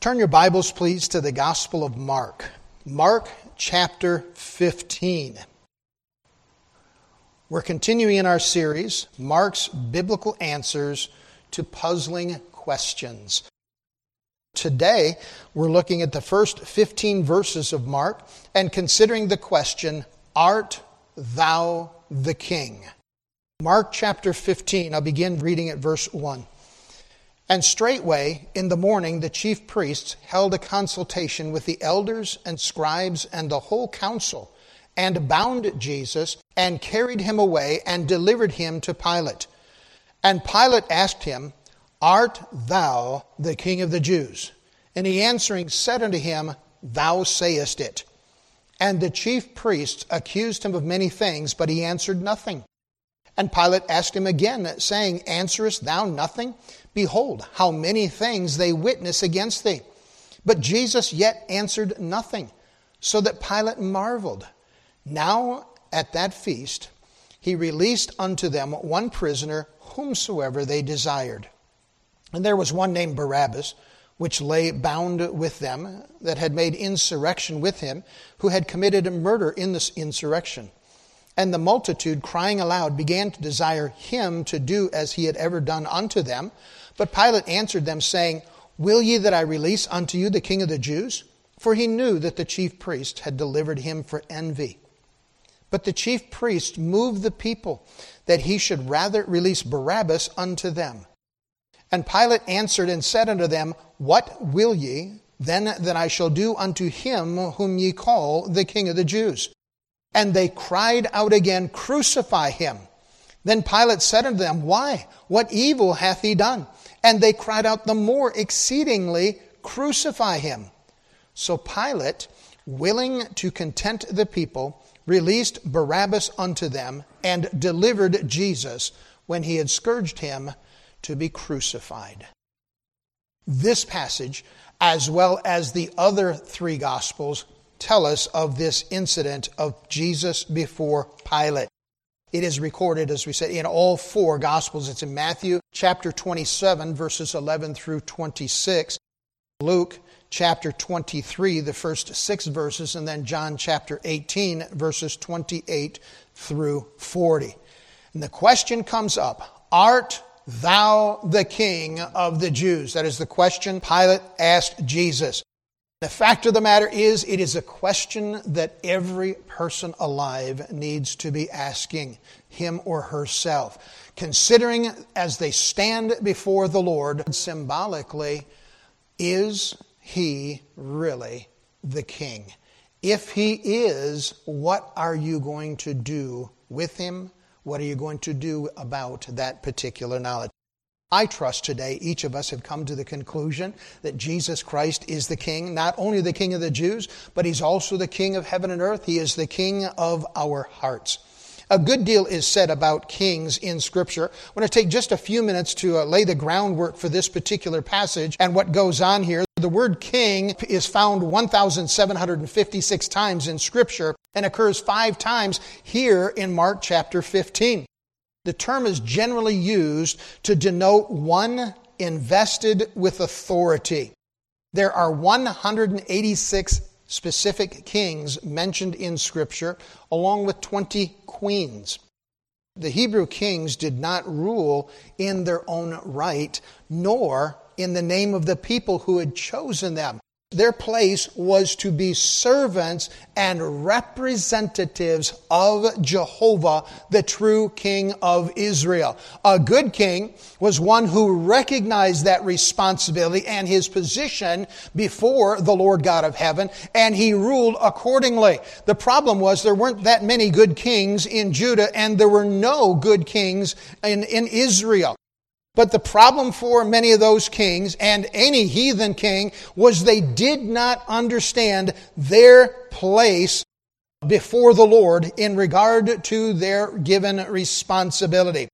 Turn your Bibles, please, to the Gospel of Mark. Mark chapter 15. We're continuing in our series, Mark's Biblical Answers to Puzzling Questions. Today, we're looking at the first 15 verses of Mark and considering the question, Art thou the King? Mark chapter 15, I'll begin reading at verse 1. And straightway in the morning the chief priests held a consultation with the elders and scribes and the whole council, and bound Jesus, and carried him away, and delivered him to Pilate. And Pilate asked him, Art thou the king of the Jews? And he answering said unto him, Thou sayest it. And the chief priests accused him of many things, but he answered nothing. And Pilate asked him again, saying, Answerest thou nothing? Behold, how many things they witness against thee. But Jesus yet answered nothing, so that Pilate marveled. Now at that feast he released unto them one prisoner, whomsoever they desired. And there was one named Barabbas, which lay bound with them, that had made insurrection with him, who had committed a murder in this insurrection. And the multitude, crying aloud, began to desire him to do as he had ever done unto them. But Pilate answered them, saying, Will ye that I release unto you the king of the Jews? For he knew that the chief priests had delivered him for envy. But the chief priests moved the people that he should rather release Barabbas unto them. And Pilate answered and said unto them, What will ye then that I shall do unto him whom ye call the king of the Jews? And they cried out again, Crucify him. Then Pilate said unto them, Why? What evil hath he done? And they cried out the more exceedingly, Crucify him. So Pilate, willing to content the people, released Barabbas unto them and delivered Jesus when he had scourged him to be crucified. This passage, as well as the other three Gospels, tell us of this incident of Jesus before Pilate. It is recorded, as we said, in all four Gospels. It's in Matthew chapter 27, verses 11 through 26, Luke chapter 23, the first six verses, and then John chapter 18, verses 28 through 40. And the question comes up Art thou the king of the Jews? That is the question Pilate asked Jesus. The fact of the matter is, it is a question that every person alive needs to be asking him or herself. Considering as they stand before the Lord symbolically, is he really the king? If he is, what are you going to do with him? What are you going to do about that particular knowledge? I trust today each of us have come to the conclusion that Jesus Christ is the King, not only the King of the Jews, but He's also the King of heaven and earth. He is the King of our hearts. A good deal is said about kings in Scripture. I want to take just a few minutes to uh, lay the groundwork for this particular passage and what goes on here. The word king is found 1,756 times in Scripture and occurs five times here in Mark chapter 15. The term is generally used to denote one invested with authority. There are 186 specific kings mentioned in Scripture, along with 20 queens. The Hebrew kings did not rule in their own right, nor in the name of the people who had chosen them. Their place was to be servants and representatives of Jehovah, the true King of Israel. A good king was one who recognized that responsibility and his position before the Lord God of heaven, and he ruled accordingly. The problem was there weren't that many good kings in Judah, and there were no good kings in, in Israel. But the problem for many of those kings and any heathen king was they did not understand their place before the Lord in regard to their given responsibility.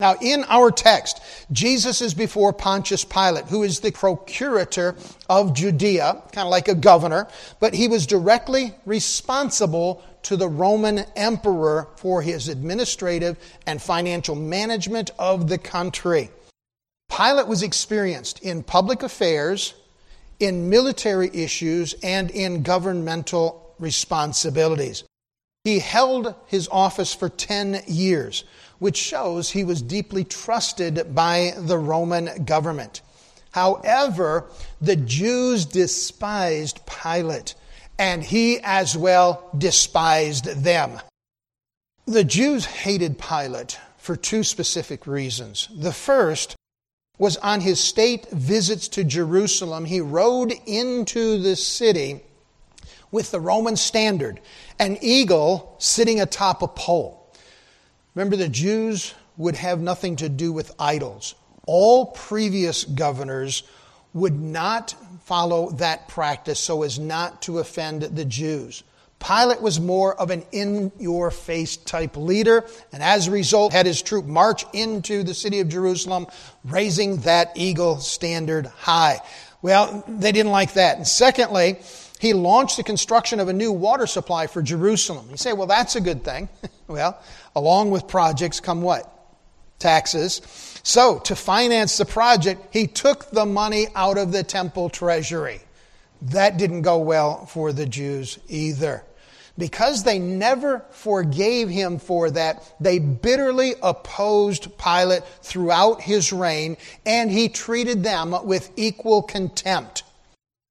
Now, in our text, Jesus is before Pontius Pilate, who is the procurator of Judea, kind of like a governor, but he was directly responsible to the Roman emperor for his administrative and financial management of the country. Pilate was experienced in public affairs, in military issues and in governmental responsibilities. He held his office for 10 years, which shows he was deeply trusted by the Roman government. However, the Jews despised Pilate, and he as well despised them. The Jews hated Pilate for two specific reasons. The first was on his state visits to Jerusalem, he rode into the city with the Roman standard, an eagle sitting atop a pole. Remember, the Jews would have nothing to do with idols. All previous governors would not follow that practice so as not to offend the Jews. Pilate was more of an in your face type leader, and as a result, had his troop march into the city of Jerusalem, raising that eagle standard high. Well, they didn't like that. And secondly, he launched the construction of a new water supply for Jerusalem. You say, well, that's a good thing. well, along with projects come what? Taxes. So, to finance the project, he took the money out of the temple treasury. That didn't go well for the Jews either. Because they never forgave him for that, they bitterly opposed Pilate throughout his reign, and he treated them with equal contempt.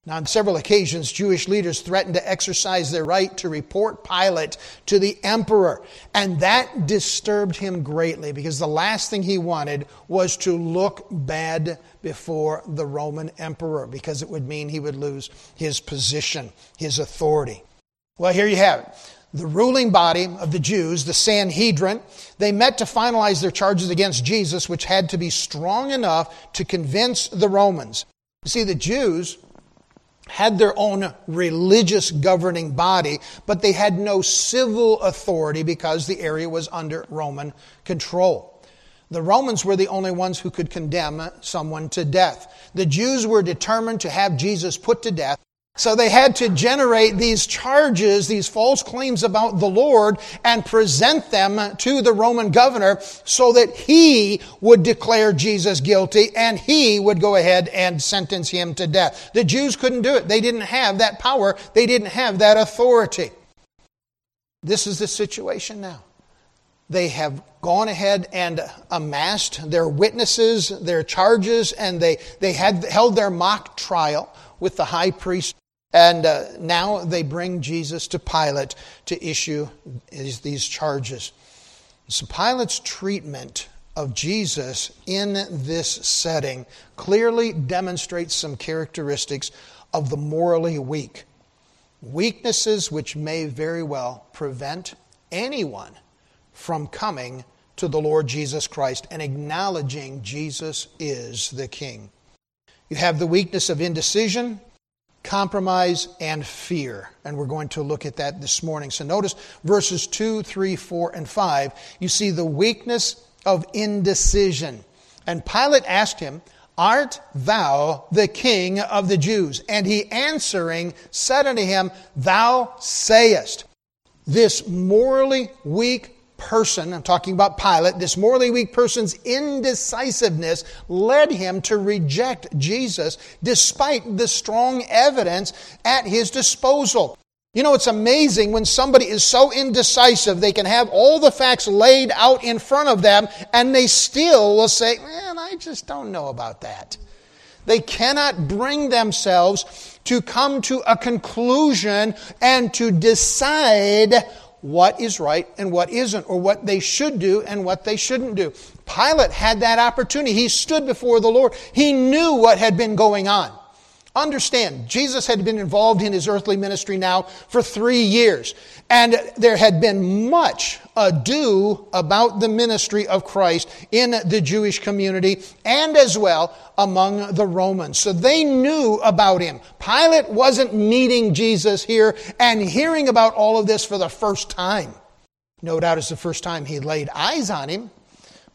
Now, on several occasions, Jewish leaders threatened to exercise their right to report Pilate to the emperor. And that disturbed him greatly because the last thing he wanted was to look bad before the Roman emperor because it would mean he would lose his position, his authority. Well, here you have it. The ruling body of the Jews, the Sanhedrin, they met to finalize their charges against Jesus, which had to be strong enough to convince the Romans. You see, the Jews had their own religious governing body, but they had no civil authority because the area was under Roman control. The Romans were the only ones who could condemn someone to death. The Jews were determined to have Jesus put to death, so they had to generate these charges, these false claims about the Lord, and present them to the Roman governor so that he would declare Jesus guilty and he would go ahead and sentence him to death. The Jews couldn't do it. They didn't have that power. They didn't have that authority. This is the situation now. They have gone ahead and amassed their witnesses, their charges, and they, they had held their mock trial with the high priest and uh, now they bring Jesus to Pilate to issue these charges. So Pilate's treatment of Jesus in this setting clearly demonstrates some characteristics of the morally weak. Weaknesses which may very well prevent anyone from coming to the Lord Jesus Christ and acknowledging Jesus is the King. You have the weakness of indecision, compromise, and fear. And we're going to look at that this morning. So notice verses 2, 3, 4, and 5. You see the weakness of indecision. And Pilate asked him, Art thou the king of the Jews? And he answering said unto him, Thou sayest. This morally weak person, I'm talking about Pilate, this morally weak person's indecisiveness led him to reject Jesus despite the strong evidence at his disposal. You know, it's amazing when somebody is so indecisive, they can have all the facts laid out in front of them, and they still will say, Man, I just don't know about that. They cannot bring themselves to come to a conclusion and to decide what is right and what isn't, or what they should do and what they shouldn't do. Pilate had that opportunity. He stood before the Lord. He knew what had been going on. Understand, Jesus had been involved in his earthly ministry now for three years, and there had been much ado about the ministry of Christ in the Jewish community and as well among the Romans. So they knew about him. Pilate wasn't meeting Jesus here and hearing about all of this for the first time. No doubt it's the first time he laid eyes on him,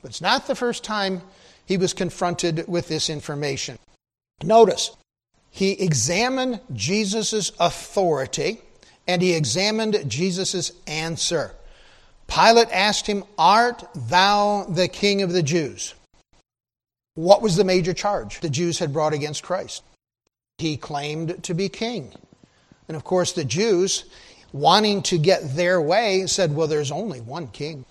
but it's not the first time he was confronted with this information. Notice, he examined Jesus' authority and he examined Jesus' answer. Pilate asked him, Art thou the king of the Jews? What was the major charge the Jews had brought against Christ? he claimed to be king. And of course, the Jews, wanting to get their way, said, Well, there's only one king.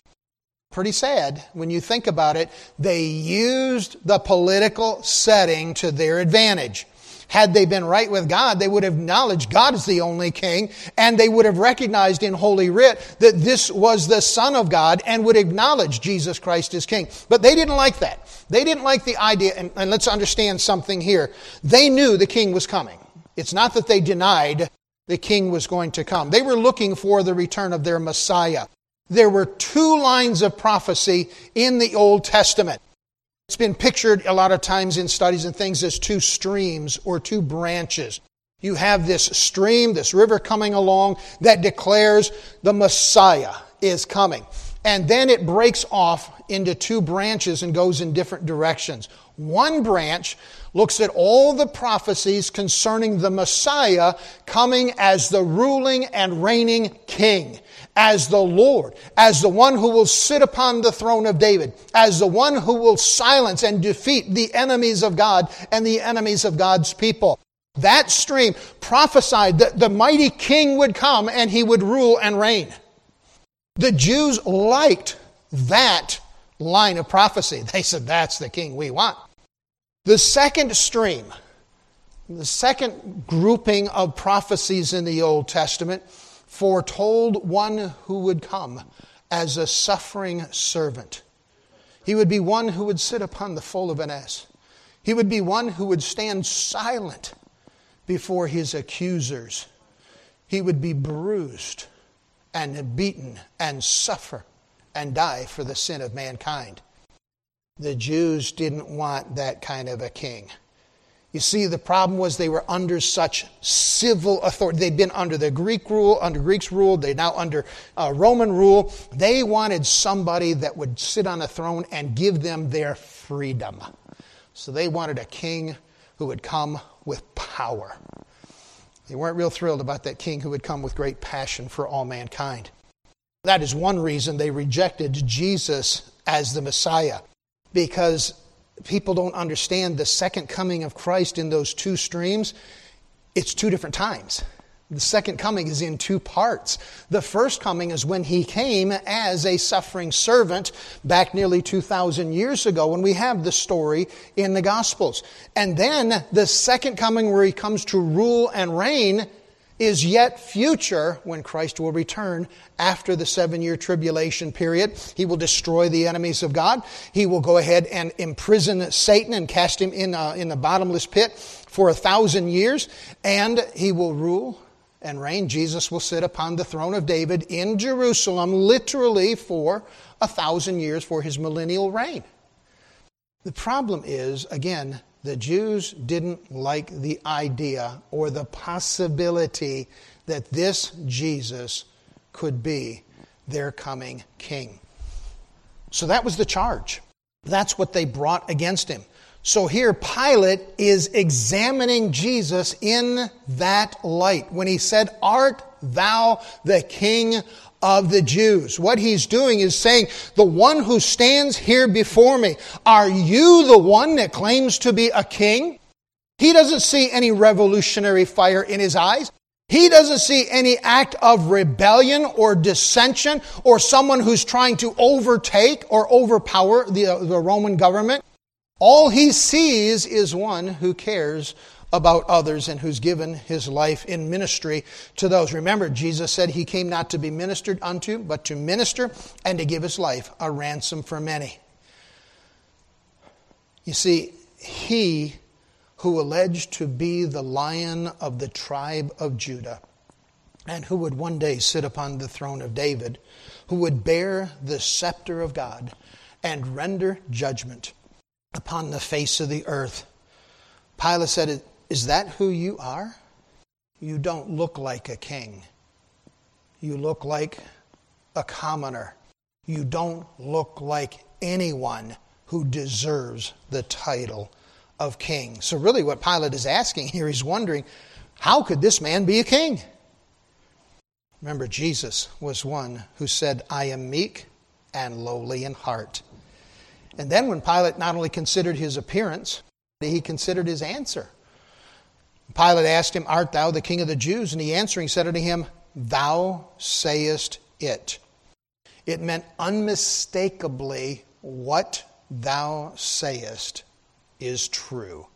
Pretty sad when you think about it. They used the political setting to their advantage. Had they been right with God, they would have acknowledged God is the only king, and they would have recognized in Holy Writ that this was the Son of God and would acknowledge Jesus Christ as king. But they didn't like that. They didn't like the idea, and, and let's understand something here. They knew the king was coming. It's not that they denied the king was going to come. They were looking for the return of their Messiah. There were two lines of prophecy in the Old Testament. It's been pictured a lot of times in studies and things as two streams or two branches. You have this stream, this river coming along that declares the Messiah is coming. And then it breaks off into two branches and goes in different directions. One branch looks at all the prophecies concerning the Messiah coming as the ruling and reigning king as the Lord, as the one who will sit upon the throne of David, as the one who will silence and defeat the enemies of God and the enemies of God's people. That stream prophesied that the mighty king would come and he would rule and reign. The Jews liked that line of prophecy. They said, That's the king we want. The second stream, the second grouping of prophecies in the Old Testament, foretold one who would come as a suffering servant. He would be one who would sit upon the foal of an ass. He would be one who would stand silent before his accusers. He would be bruised and beaten and suffer and die for the sin of mankind. The Jews didn't want that kind of a king. You see, the problem was they were under such civil authority. They'd been under the Greek rule, under Greeks' rule. They're now under uh, Roman rule. They wanted somebody that would sit on a throne and give them their freedom. So they wanted a king who would come with power. They weren't real thrilled about that king who would come with great passion for all mankind. That is one reason they rejected Jesus as the Messiah, because people don't understand the second coming of Christ in those two streams, it's two different times. The second coming is in two parts. The first coming is when he came as a suffering servant back nearly 2,000 years ago when we have the story in the Gospels. And then the second coming where he comes to rule and reign is yet future when Christ will return after the seven year tribulation period. He will destroy the enemies of God. He will go ahead and imprison Satan and cast him in, a, uh, in the bottomless pit for a thousand years. And he will rule and reign. Jesus will sit upon the throne of David in Jerusalem, literally for a thousand years for his millennial reign. The problem is, again, the Jews didn't like the idea or the possibility that this Jesus could be their coming king. So that was the charge. That's what they brought against him. So here, Pilate is examining Jesus in that light when he said, Art thou the king of the Jews. What he's doing is saying, the one who stands here before me, are you the one that claims to be a king? He doesn't see any revolutionary fire in his eyes. He doesn't see any act of rebellion or dissension or someone who's trying to overtake or overpower the, uh, the Roman government. All he sees is one who cares about others and who's given his life in ministry to those. Remember, Jesus said he came not to be ministered unto, but to minister and to give his life a ransom for many. You see, he who alleged to be the lion of the tribe of Judah, and who would one day sit upon the throne of David, who would bear the scepter of God and render judgment upon the face of the earth. Pilate said, is that who you are? You don't look like a king. You look like a commoner. You don't look like anyone who deserves the title of king. So, really, what Pilate is asking here, he's wondering, how could this man be a king? Remember, Jesus was one who said, I am meek and lowly in heart. And then, when Pilate not only considered his appearance, he considered his answer. Pilate asked him, Art thou the king of the Jews? And he answering said unto him, Thou sayest it. It meant unmistakably what thou sayest is true.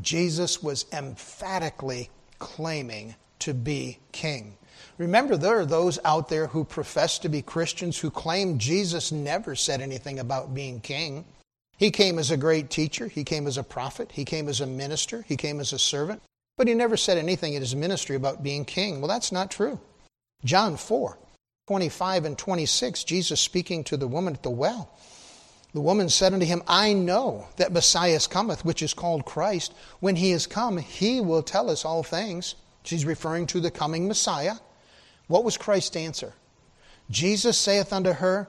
Jesus was emphatically claiming to be king. Remember, there are those out there who profess to be Christians who claim Jesus never said anything about being king. He came as a great teacher, he came as a prophet, he came as a minister, he came as a servant, but he never said anything in his ministry about being king. Well, that's not true. John 4 25 and 26, Jesus speaking to the woman at the well. The woman said unto him, I know that Messiah cometh, which is called Christ. When he is come, he will tell us all things. She's referring to the coming Messiah. What was Christ's answer? Jesus saith unto her,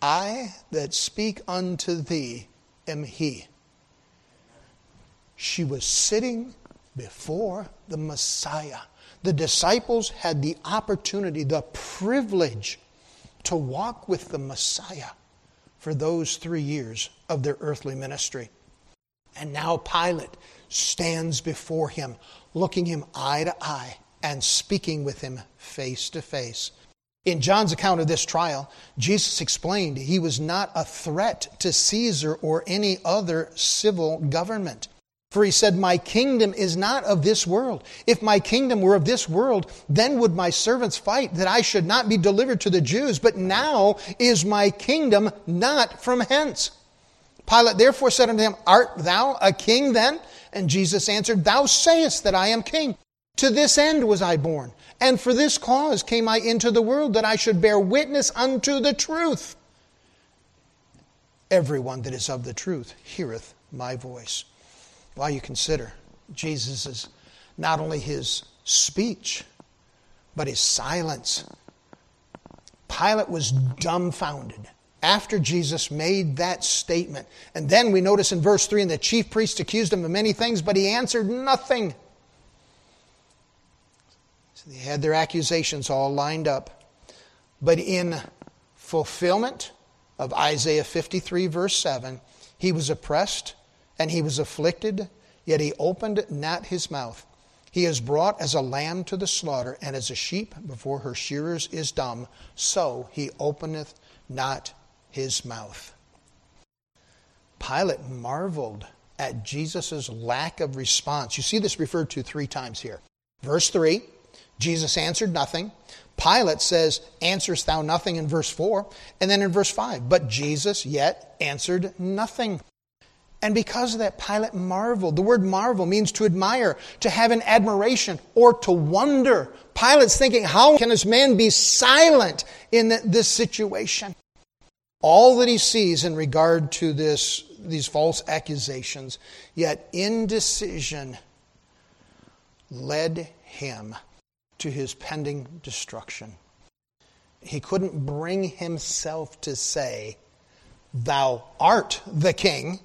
I that speak unto thee am he. She was sitting before the Messiah. The disciples had the opportunity, the privilege to walk with the Messiah for those three years of their earthly ministry. And now Pilate stands before him, looking him eye to eye and speaking with him face to face. In John's account of this trial, Jesus explained he was not a threat to Caesar or any other civil government. For he said, My kingdom is not of this world. If my kingdom were of this world, then would my servants fight that I should not be delivered to the Jews. But now is my kingdom not from hence. Pilate therefore said unto him, Art thou a king then? And Jesus answered, Thou sayest that I am king. To this end was I born, and for this cause came I into the world, that I should bear witness unto the truth. Everyone that is of the truth heareth my voice. While you consider Jesus' not only his speech, but his silence. Pilate was dumbfounded after Jesus made that statement. And then we notice in verse 3 and the chief priest accused him of many things, but he answered nothing. So they had their accusations all lined up. But in fulfillment of Isaiah 53, verse 7, he was oppressed and he was afflicted, yet he opened not his mouth. He is brought as a lamb to the slaughter, and as a sheep before her shearers is dumb, so he openeth not his mouth. Pilate marveled at Jesus' lack of response. You see this referred to three times here. Verse 3, Jesus answered nothing. Pilate says, Answerest thou nothing in verse 4? And then in verse 5, But Jesus yet answered nothing. And because of that, Pilate marveled. The word marvel means to admire, to have an admiration, or to wonder. Pilate's thinking, how can this man be silent in this situation? All that he sees in regard to this, these false accusations, yet indecision led him to his pending destruction. He couldn't bring himself to say, Thou art the king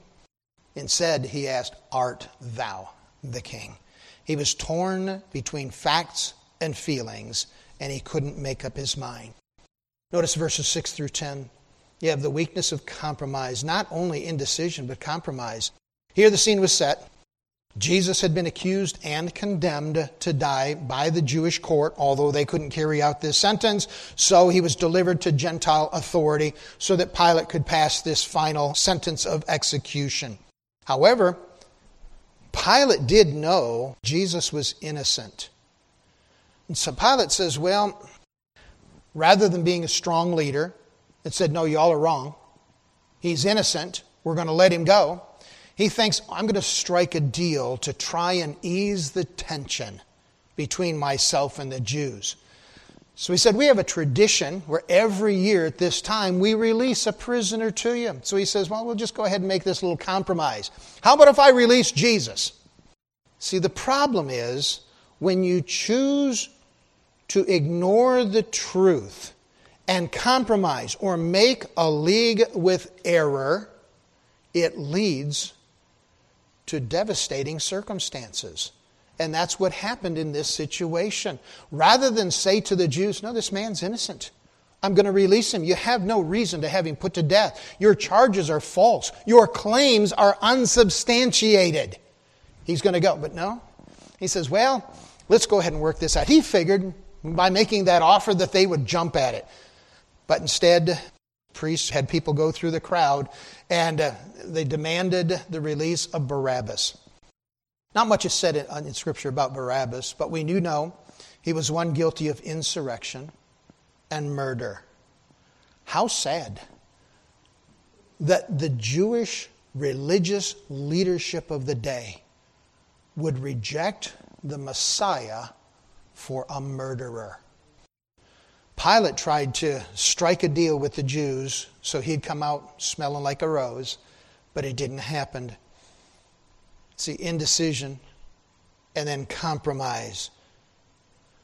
Instead, he asked, Art thou the king? He was torn between facts and feelings, and he couldn't make up his mind. Notice verses 6 through 10. You have the weakness of compromise, not only indecision, but compromise. Here the scene was set. Jesus had been accused and condemned to die by the Jewish court, although they couldn't carry out this sentence. So he was delivered to Gentile authority so that Pilate could pass this final sentence of execution. However, Pilate did know Jesus was innocent. And so Pilate says, well, rather than being a strong leader that said, no, y'all are wrong, he's innocent, we're going to let him go, he thinks, I'm going to strike a deal to try and ease the tension between myself and the Jews. So he said, We have a tradition where every year at this time we release a prisoner to you. So he says, Well, we'll just go ahead and make this little compromise. How about if I release Jesus? See, the problem is when you choose to ignore the truth and compromise or make a league with error, it leads to devastating circumstances. And that's what happened in this situation. Rather than say to the Jews, No, this man's innocent. I'm going to release him. You have no reason to have him put to death. Your charges are false. Your claims are unsubstantiated. He's going to go. But no, He says, Well, let's go ahead and work this out. He figured by making that offer that they would jump at it. But instead, priests had people go through the crowd and uh, they demanded the release of Barabbas. Not much is said in, in Scripture about Barabbas, but we do know he was one guilty of insurrection and murder. How sad that the Jewish religious leadership of the day would reject the Messiah for a murderer. Pilate tried to strike a deal with the Jews so he'd come out smelling like a rose, but it didn't happen. See, indecision and then compromise.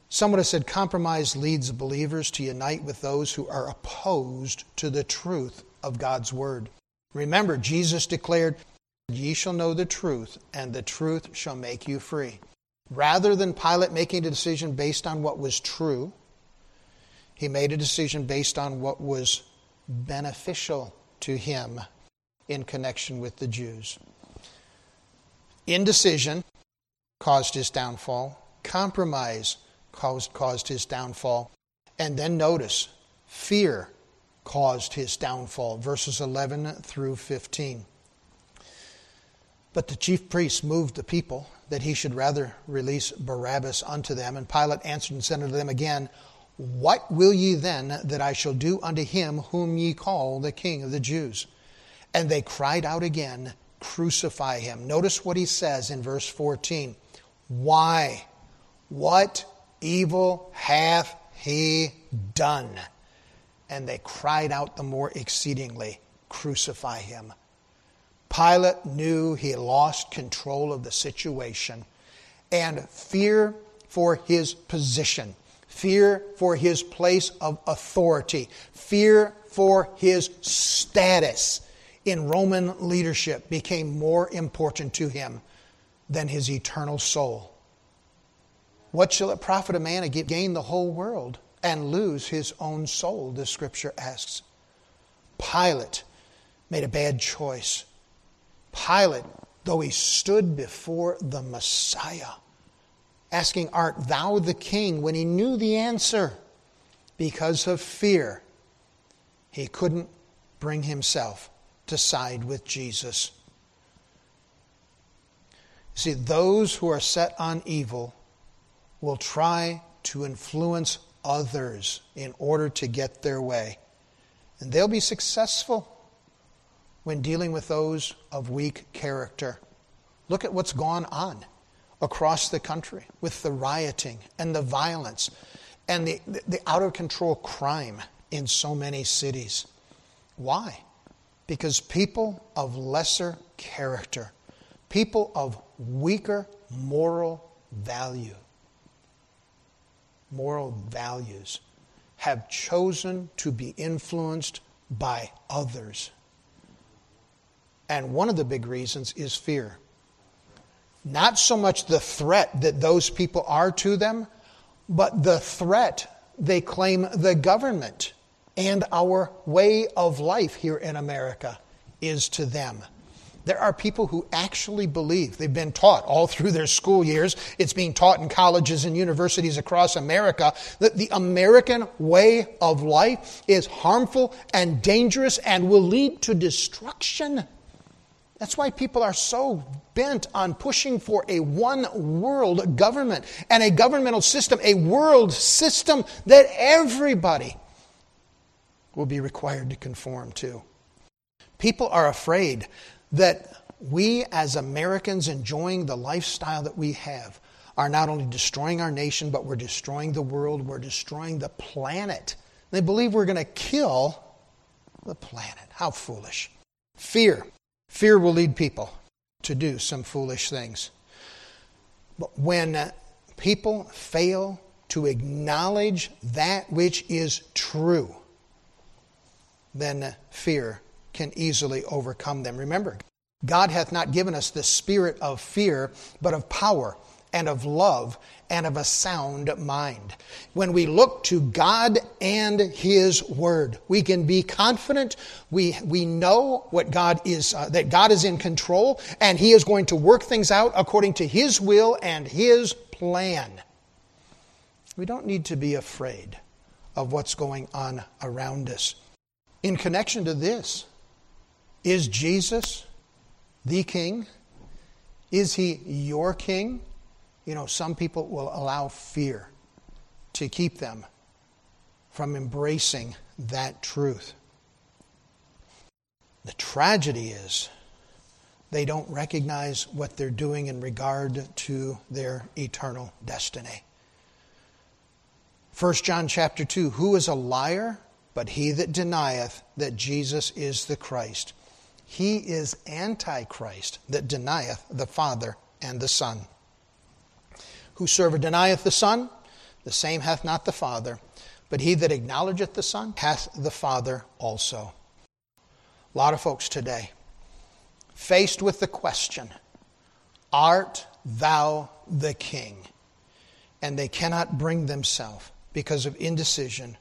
Someone has said compromise leads believers to unite with those who are opposed to the truth of God's Word. Remember, Jesus declared, Ye shall know the truth, and the truth shall make you free. Rather than Pilate making a decision based on what was true, he made a decision based on what was beneficial to him in connection with the Jews. Indecision caused his downfall, compromise caused, caused his downfall, and then notice fear caused his downfall. Verses 11 through 15. But the chief priests moved the people that he should rather release Barabbas unto them. And Pilate answered and said unto them again, what will ye then that I shall do unto him whom ye call the King of the Jews? And they cried out again, Crucify him. Notice what he says in verse 14. Why? What evil hath he done? And they cried out the more exceedingly, Crucify him. Pilate knew he lost control of the situation and fear for his position fear for his place of authority, fear for his status in Roman leadership became more important to him than his eternal soul. What shall it profit a man to gain the whole world and lose his own soul? The scripture asks. Pilate made a bad choice. Pilate, though he stood before the Messiah, asking, Art thou the king? when he knew the answer. Because of fear, he couldn't bring himself to side with Jesus. See, those who are set on evil will try to influence others in order to get their way. And they'll be successful when dealing with those of weak character. Look at what's gone on across the country with the rioting and the violence and the, the out of control crime in so many cities. Why? Because people of lesser character, people of weaker moral value, moral values, have chosen to be influenced by others. And one of the big reasons is fear. Not so much the threat that those people are to them, but the threat they claim the government and our way of life here in America is to them. There are people who actually believe, they've been taught all through their school years, it's being taught in colleges and universities across America, that the American way of life is harmful and dangerous and will lead to destruction. That's why people are so bent on pushing for a one world government and a governmental system, a world system that everybody will be required to conform to. People are afraid that we, as Americans enjoying the lifestyle that we have, are not only destroying our nation, but we're destroying the world, we're destroying the planet. They believe we're going to kill the planet. How foolish. Fear. Fear will lead people to do some foolish things. But when uh, people fail to acknowledge that which is true, then fear can easily overcome them. Remember, God hath not given us the spirit of fear, but of power and of love and of a sound mind. When we look to God and His Word, we can be confident. We, we know what God is, uh, that God is in control and He is going to work things out according to His will and His plan. We don't need to be afraid of what's going on around us. In connection to this, is Jesus the King? Is He your King? You know, some people will allow fear to keep them from embracing that truth. The tragedy is they don't recognize what they're doing in regard to their eternal destiny. 1 John chapter 2 Who is a liar but he that denieth that Jesus is the Christ? He is Antichrist that denieth the Father and the Son. Whosoever denieth the Son, the same hath not the Father. But he that acknowledgeth the Son hath the Father also. A lot of folks today, faced with the question, Art thou the King? And they cannot bring themselves, because of indecision,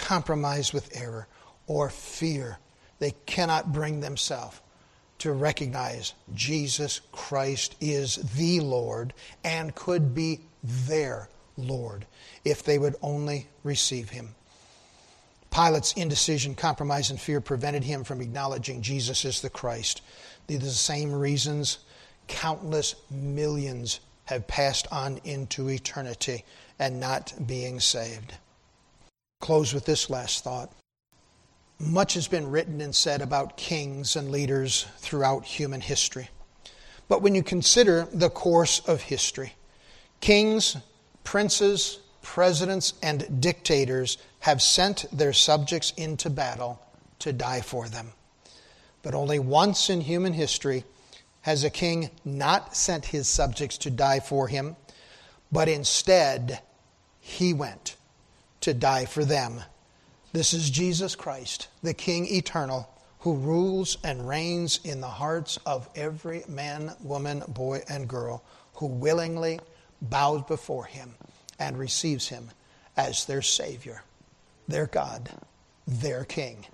compromise with error, or fear, they cannot bring themselves to recognize Jesus Christ is the Lord and could be their Lord if they would only receive him. Pilate's indecision, compromise, and fear prevented him from acknowledging Jesus as the Christ. These are the same reasons countless millions have passed on into eternity and not being saved. Close with this last thought. Much has been written and said about kings and leaders throughout human history. But when you consider the course of history, kings, princes, presidents, and dictators have sent their subjects into battle to die for them. But only once in human history has a king not sent his subjects to die for him, but instead he went to die for them this is Jesus Christ, the King eternal, who rules and reigns in the hearts of every man, woman, boy, and girl who willingly bows before him and receives him as their Savior, their God, their King.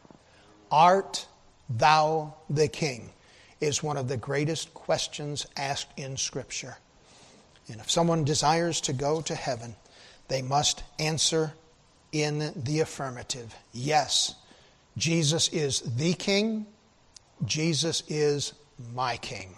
Art thou the King? is one of the greatest questions asked in Scripture. And if someone desires to go to heaven, they must answer in the affirmative. Yes, Jesus is the King. Jesus is my King.